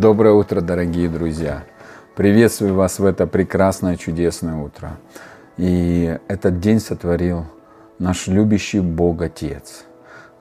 Доброе утро, дорогие друзья! Приветствую вас в это прекрасное, чудесное утро. И этот день сотворил наш любящий Бог Отец,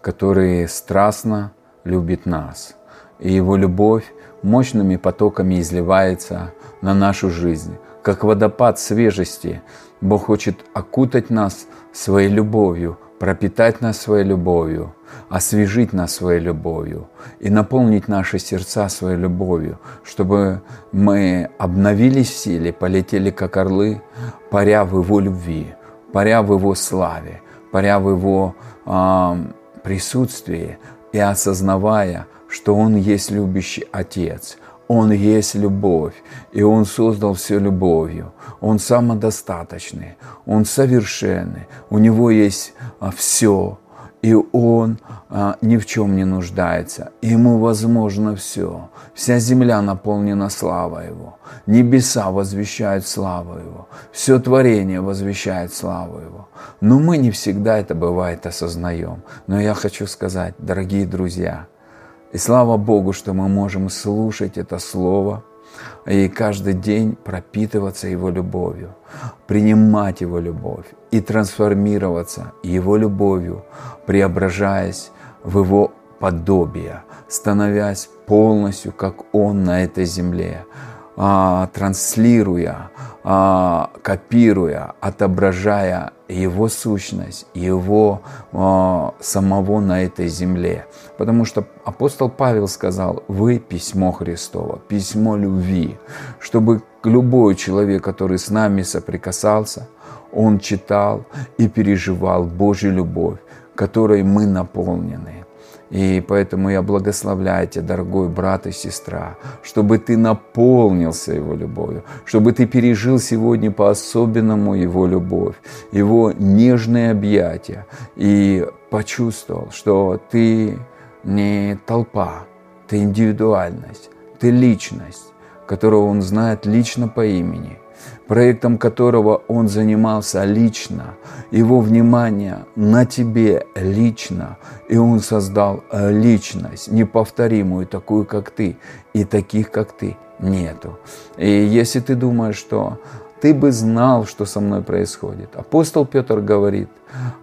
который страстно любит нас. И Его любовь мощными потоками изливается на нашу жизнь. Как водопад свежести, Бог хочет окутать нас своей любовью, пропитать нас своей любовью, освежить нас своей любовью и наполнить наши сердца своей любовью, чтобы мы обновились в силе, полетели как орлы, паря в Его любви, паря в Его славе, паря в Его э, присутствии и осознавая, что Он есть любящий Отец – он есть любовь, и Он создал все любовью. Он самодостаточный, Он совершенный, у Него есть а, все, и Он а, ни в чем не нуждается. Ему возможно все. Вся земля наполнена славой Его. Небеса возвещают славу Его. Все творение возвещает славу Его. Но мы не всегда это бывает осознаем. Но я хочу сказать, дорогие друзья – и слава Богу, что мы можем слушать это Слово и каждый день пропитываться Его любовью, принимать Его любовь и трансформироваться Его любовью, преображаясь в Его подобие, становясь полностью, как Он на этой земле, а, транслируя, а, копируя, отображая Его сущность, Его а, самого на этой земле. Потому что апостол Павел сказал, вы письмо Христово, письмо любви, чтобы любой человек, который с нами соприкасался, он читал и переживал Божью любовь, которой мы наполнены. И поэтому я благословляю тебя, дорогой брат и сестра, чтобы ты наполнился Его любовью, чтобы ты пережил сегодня по-особенному Его любовь, Его нежные объятия и почувствовал, что ты не толпа, ты индивидуальность, ты личность, которую Он знает лично по имени – проектом которого он занимался лично, его внимание на тебе лично, и он создал э, личность, неповторимую, такую, как ты, и таких, как ты, нету. И если ты думаешь, что ты бы знал, что со мной происходит. Апостол Петр говорит,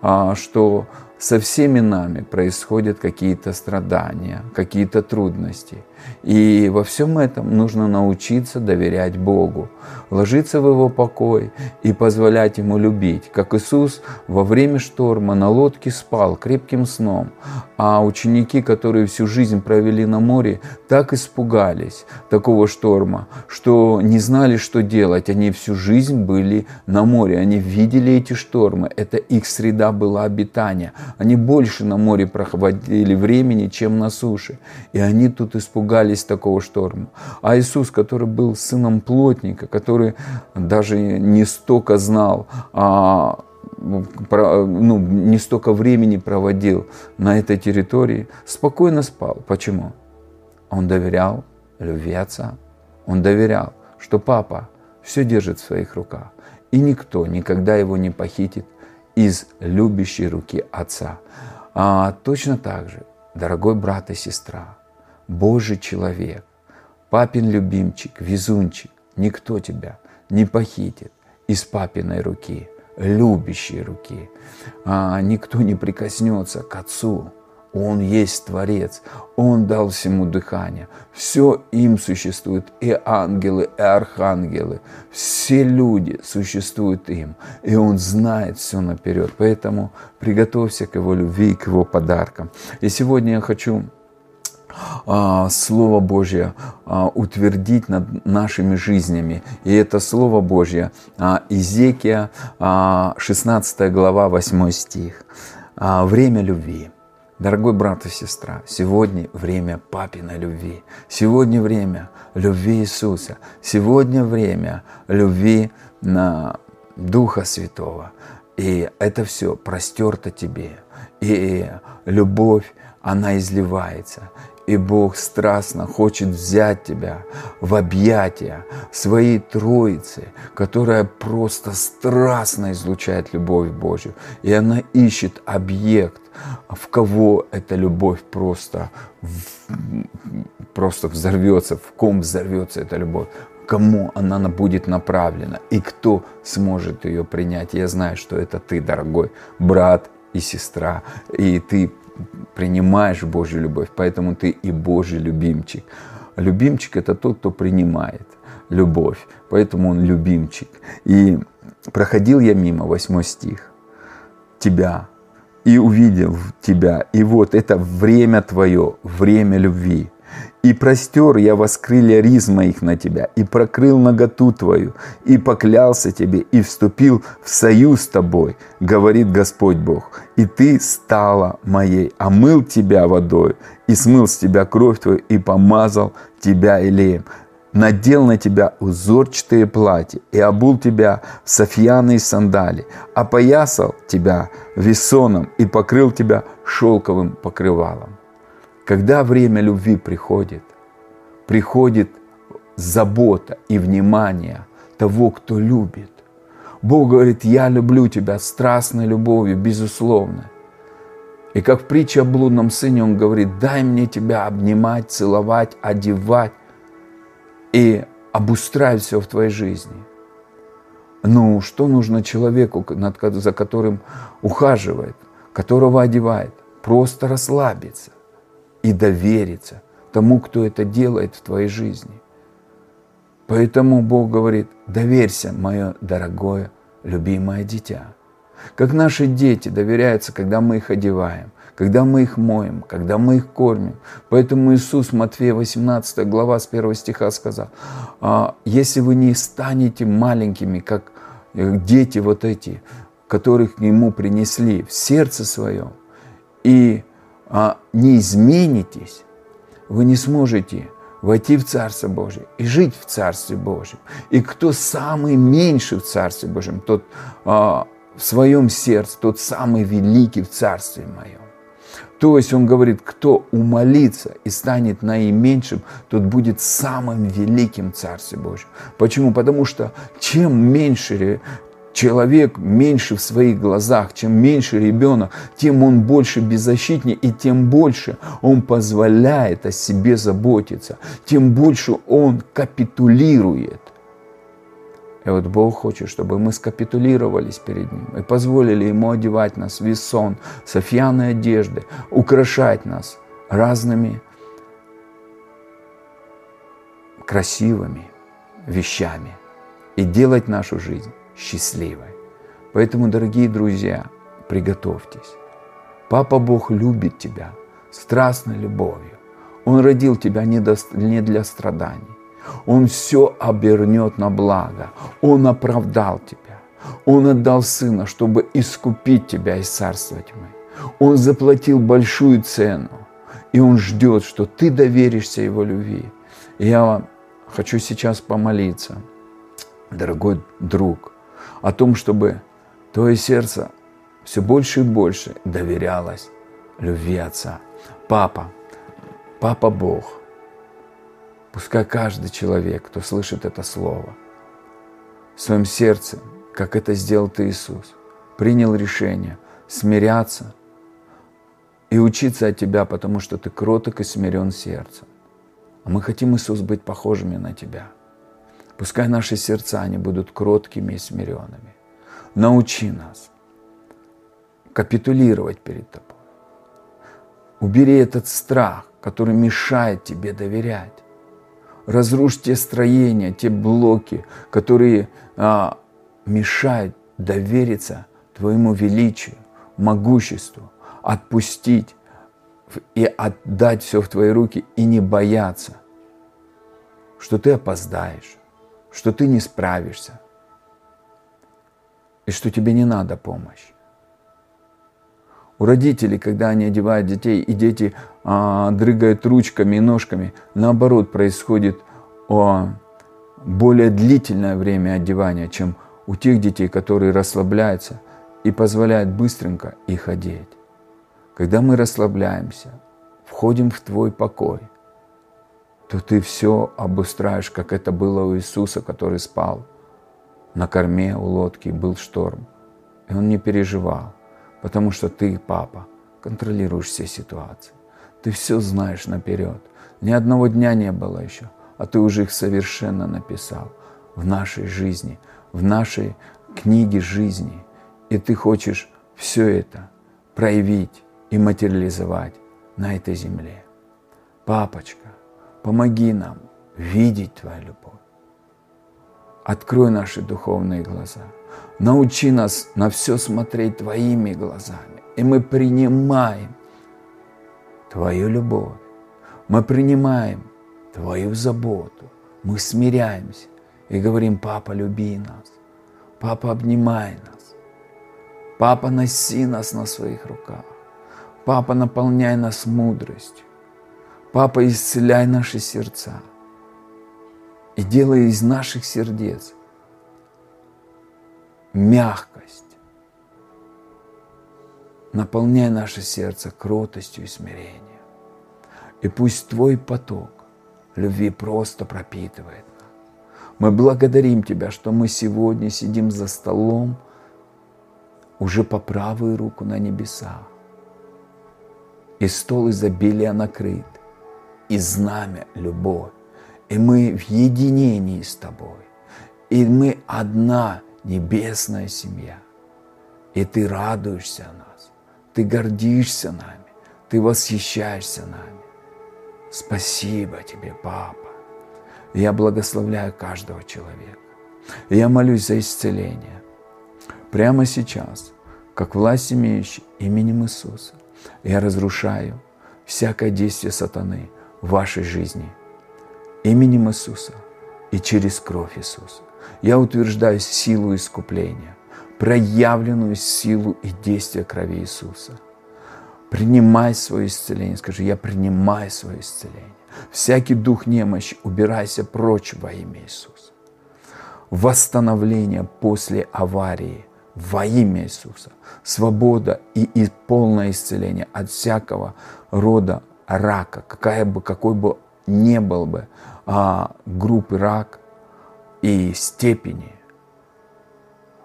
а, что со всеми нами происходят какие-то страдания, какие-то трудности. И во всем этом нужно научиться доверять Богу, ложиться в Его покой и позволять Ему любить. Как Иисус во время шторма на лодке спал крепким сном, а ученики, которые всю жизнь провели на море, так испугались такого шторма, что не знали, что делать. Они всю жизнь были на море, они видели эти штормы. Это их среда была обитания. Они больше на море проводили времени, чем на суше. И они тут испугались такого шторма. А Иисус, который был сыном плотника, который даже не столько знал, а ну, не столько времени проводил на этой территории, спокойно спал. Почему? Он доверял любви отца. Он доверял, что папа все держит в своих руках. И никто никогда его не похитит из любящей руки Отца. А точно так же, дорогой брат и сестра, Божий человек, папин любимчик, везунчик, никто тебя не похитит из папиной руки, любящей руки. А никто не прикоснется к Отцу, он есть Творец, Он дал всему дыхание. Все им существует, и ангелы, и архангелы, все люди существуют им, и Он знает все наперед. Поэтому приготовься к Его любви, к Его подаркам. И сегодня я хочу а, Слово Божье а, утвердить над нашими жизнями. И это Слово Божье а, Изекия, 16 глава, 8 стих. Время любви. Дорогой брат и сестра, сегодня время папиной любви. Сегодня время любви Иисуса. Сегодня время любви на Духа Святого. И это все простерто тебе. И любовь, она изливается. И Бог страстно хочет взять тебя в объятия своей Троицы, которая просто страстно излучает любовь Божью. И она ищет объект, в кого эта любовь просто, просто взорвется, в ком взорвется эта любовь кому она будет направлена и кто сможет ее принять. Я знаю, что это ты, дорогой брат и сестра, и ты принимаешь Божью любовь, поэтому ты и Божий любимчик. Любимчик – это тот, кто принимает любовь, поэтому он любимчик. И проходил я мимо, восьмой стих, тебя, и увидел тебя, и вот это время твое, время любви – и простер я воскрылья риз моих на тебя, и прокрыл наготу твою, и поклялся тебе, и вступил в союз с тобой, говорит Господь Бог. И ты стала моей, омыл тебя водой, и смыл с тебя кровь твою, и помазал тебя илеем надел на тебя узорчатые платья и обул тебя в софьяные сандали, опоясал тебя весоном и покрыл тебя шелковым покрывалом. Когда время любви приходит, приходит забота и внимание того, кто любит. Бог говорит, я люблю тебя страстной любовью, безусловно. И как в притче о блудном сыне он говорит, дай мне тебя обнимать, целовать, одевать и обустраивать все в твоей жизни. Ну, что нужно человеку, за которым ухаживает, которого одевает? Просто расслабиться и довериться тому, кто это делает в твоей жизни. Поэтому Бог говорит, доверься, мое дорогое, любимое дитя. Как наши дети доверяются, когда мы их одеваем, когда мы их моем, когда мы их кормим. Поэтому Иисус, Матфея 18 глава с 1 стиха сказал, «А, если вы не станете маленькими, как э, дети вот эти, которых Ему принесли в сердце своем, и а не изменитесь, вы не сможете войти в Царство Божие и жить в Царстве Божьем. И кто самый меньший в Царстве Божьем, тот а, в своем сердце, тот самый великий в Царстве моем. То есть он говорит, кто умолится и станет наименьшим, тот будет самым великим в Царстве Божьем. Почему? Потому что чем меньше человек меньше в своих глазах, чем меньше ребенок, тем он больше беззащитнее и тем больше он позволяет о себе заботиться, тем больше он капитулирует. И вот Бог хочет, чтобы мы скапитулировались перед Ним и позволили Ему одевать нас в весон, софьяной одежды, украшать нас разными красивыми вещами и делать нашу жизнь счастливой. Поэтому, дорогие друзья, приготовьтесь. Папа Бог любит тебя страстной любовью. Он родил тебя не для страданий. Он все обернет на благо. Он оправдал тебя. Он отдал Сына, чтобы искупить тебя из царства тьмы. Он заплатил большую цену. И Он ждет, что ты доверишься Его любви. Я хочу сейчас помолиться, дорогой друг – о том, чтобы твое сердце все больше и больше доверялось любви Отца. Папа, Папа Бог, пускай каждый человек, кто слышит это слово, в своем сердце, как это сделал ты, Иисус, принял решение смиряться и учиться от Тебя, потому что Ты кроток и смирен сердцем. А мы хотим, Иисус, быть похожими на Тебя – Пускай наши сердца они будут кроткими и смиренными. Научи нас капитулировать перед Тобой. Убери этот страх, который мешает тебе доверять. Разрушь те строения, те блоки, которые а, мешают довериться Твоему величию, могуществу, отпустить и отдать все в Твои руки и не бояться, что Ты опоздаешь, что ты не справишься и что тебе не надо помощь. У родителей, когда они одевают детей, и дети а, дрыгают ручками и ножками, наоборот, происходит о, более длительное время одевания, чем у тех детей, которые расслабляются и позволяют быстренько их одеть. Когда мы расслабляемся, входим в Твой покой, то Ты все обустраиваешь, как это было у Иисуса, который спал на корме у лодки, был шторм. И он не переживал, потому что Ты, Папа, контролируешь все ситуации. Ты все знаешь наперед. Ни одного дня не было еще, а Ты уже их совершенно написал в нашей жизни, в нашей книге жизни. И Ты хочешь все это проявить и материализовать на этой земле. Папочка, помоги нам видеть Твою любовь. Открой наши духовные глаза. Научи нас на все смотреть Твоими глазами. И мы принимаем Твою любовь. Мы принимаем Твою заботу. Мы смиряемся и говорим, Папа, люби нас. Папа, обнимай нас. Папа, носи нас на своих руках. Папа, наполняй нас мудростью. Папа, исцеляй наши сердца. И делай из наших сердец мягкость. Наполняй наше сердце кротостью и смирением. И пусть Твой поток любви просто пропитывает нас. Мы благодарим Тебя, что мы сегодня сидим за столом уже по правую руку на небесах. И стол изобилия накрыт, и знамя – любовь. И мы в единении с Тобой. И мы одна небесная семья. И Ты радуешься нас. Ты гордишься нами. Ты восхищаешься нами. Спасибо Тебе, Папа. Я благословляю каждого человека. Я молюсь за исцеление. Прямо сейчас, как власть имеющий именем Иисуса, я разрушаю всякое действие сатаны в вашей жизни именем Иисуса и через кровь Иисуса. Я утверждаю силу искупления, проявленную силу и действие крови Иисуса. Принимай свое исцеление. Скажи, я принимаю свое исцеление. Всякий дух немощи, убирайся прочь во имя Иисуса. Восстановление после аварии во имя Иисуса. Свобода и, и полное исцеление от всякого рода рака, какая бы, какой бы не был бы а, группы рак и степени,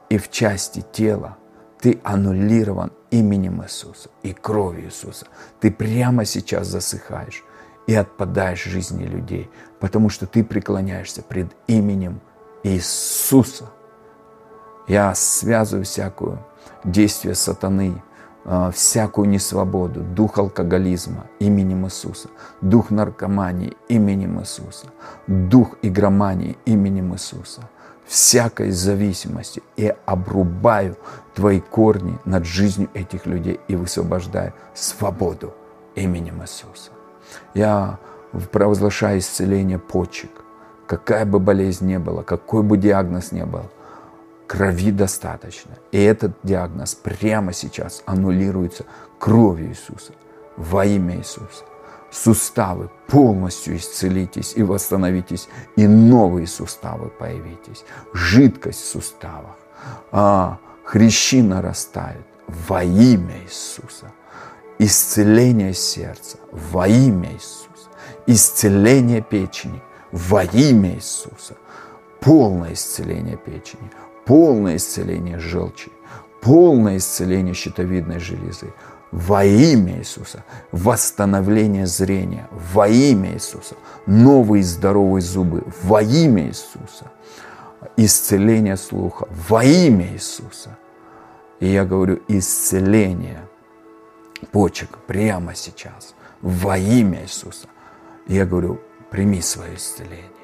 и в части тела, ты аннулирован именем Иисуса и кровью Иисуса. Ты прямо сейчас засыхаешь и отпадаешь жизни людей, потому что ты преклоняешься пред именем Иисуса. Я связываю всякую действие сатаны, всякую несвободу, дух алкоголизма именем Иисуса, дух наркомании именем Иисуса, дух игромании именем Иисуса, всякой зависимости. И обрубаю твои корни над жизнью этих людей и высвобождаю свободу именем Иисуса. Я провозглашаю исцеление почек, какая бы болезнь ни была, какой бы диагноз ни был – крови достаточно. И этот диагноз прямо сейчас аннулируется кровью Иисуса, во имя Иисуса. Суставы полностью исцелитесь и восстановитесь, и новые суставы появитесь. Жидкость в суставах, а, хрящи нарастают во имя Иисуса. Исцеление сердца во имя Иисуса. Исцеление печени во имя Иисуса. Полное исцеление печени полное исцеление желчи, полное исцеление щитовидной железы. Во имя Иисуса, восстановление зрения. Во имя Иисуса, новые здоровые зубы. Во имя Иисуса, исцеление слуха. Во имя Иисуса. И я говорю, исцеление почек прямо сейчас. Во имя Иисуса. И я говорю, прими свое исцеление.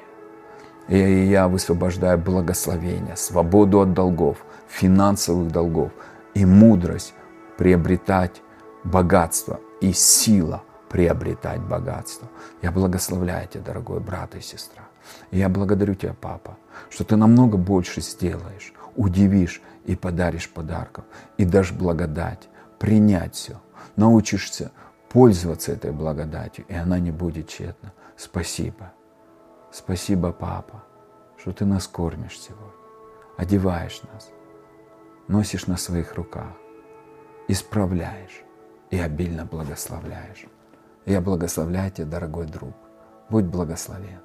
И я высвобождаю благословение, свободу от долгов, финансовых долгов и мудрость приобретать богатство и сила приобретать богатство. Я благословляю тебя, дорогой брат и сестра. И я благодарю тебя, папа, что ты намного больше сделаешь, удивишь и подаришь подарков, и дашь благодать, принять все, научишься пользоваться этой благодатью, и она не будет тщетна. Спасибо. Спасибо, папа, что ты нас кормишь сегодня, одеваешь нас, носишь на своих руках, исправляешь и обильно благословляешь. Я благословляю тебя, дорогой друг. Будь благословен.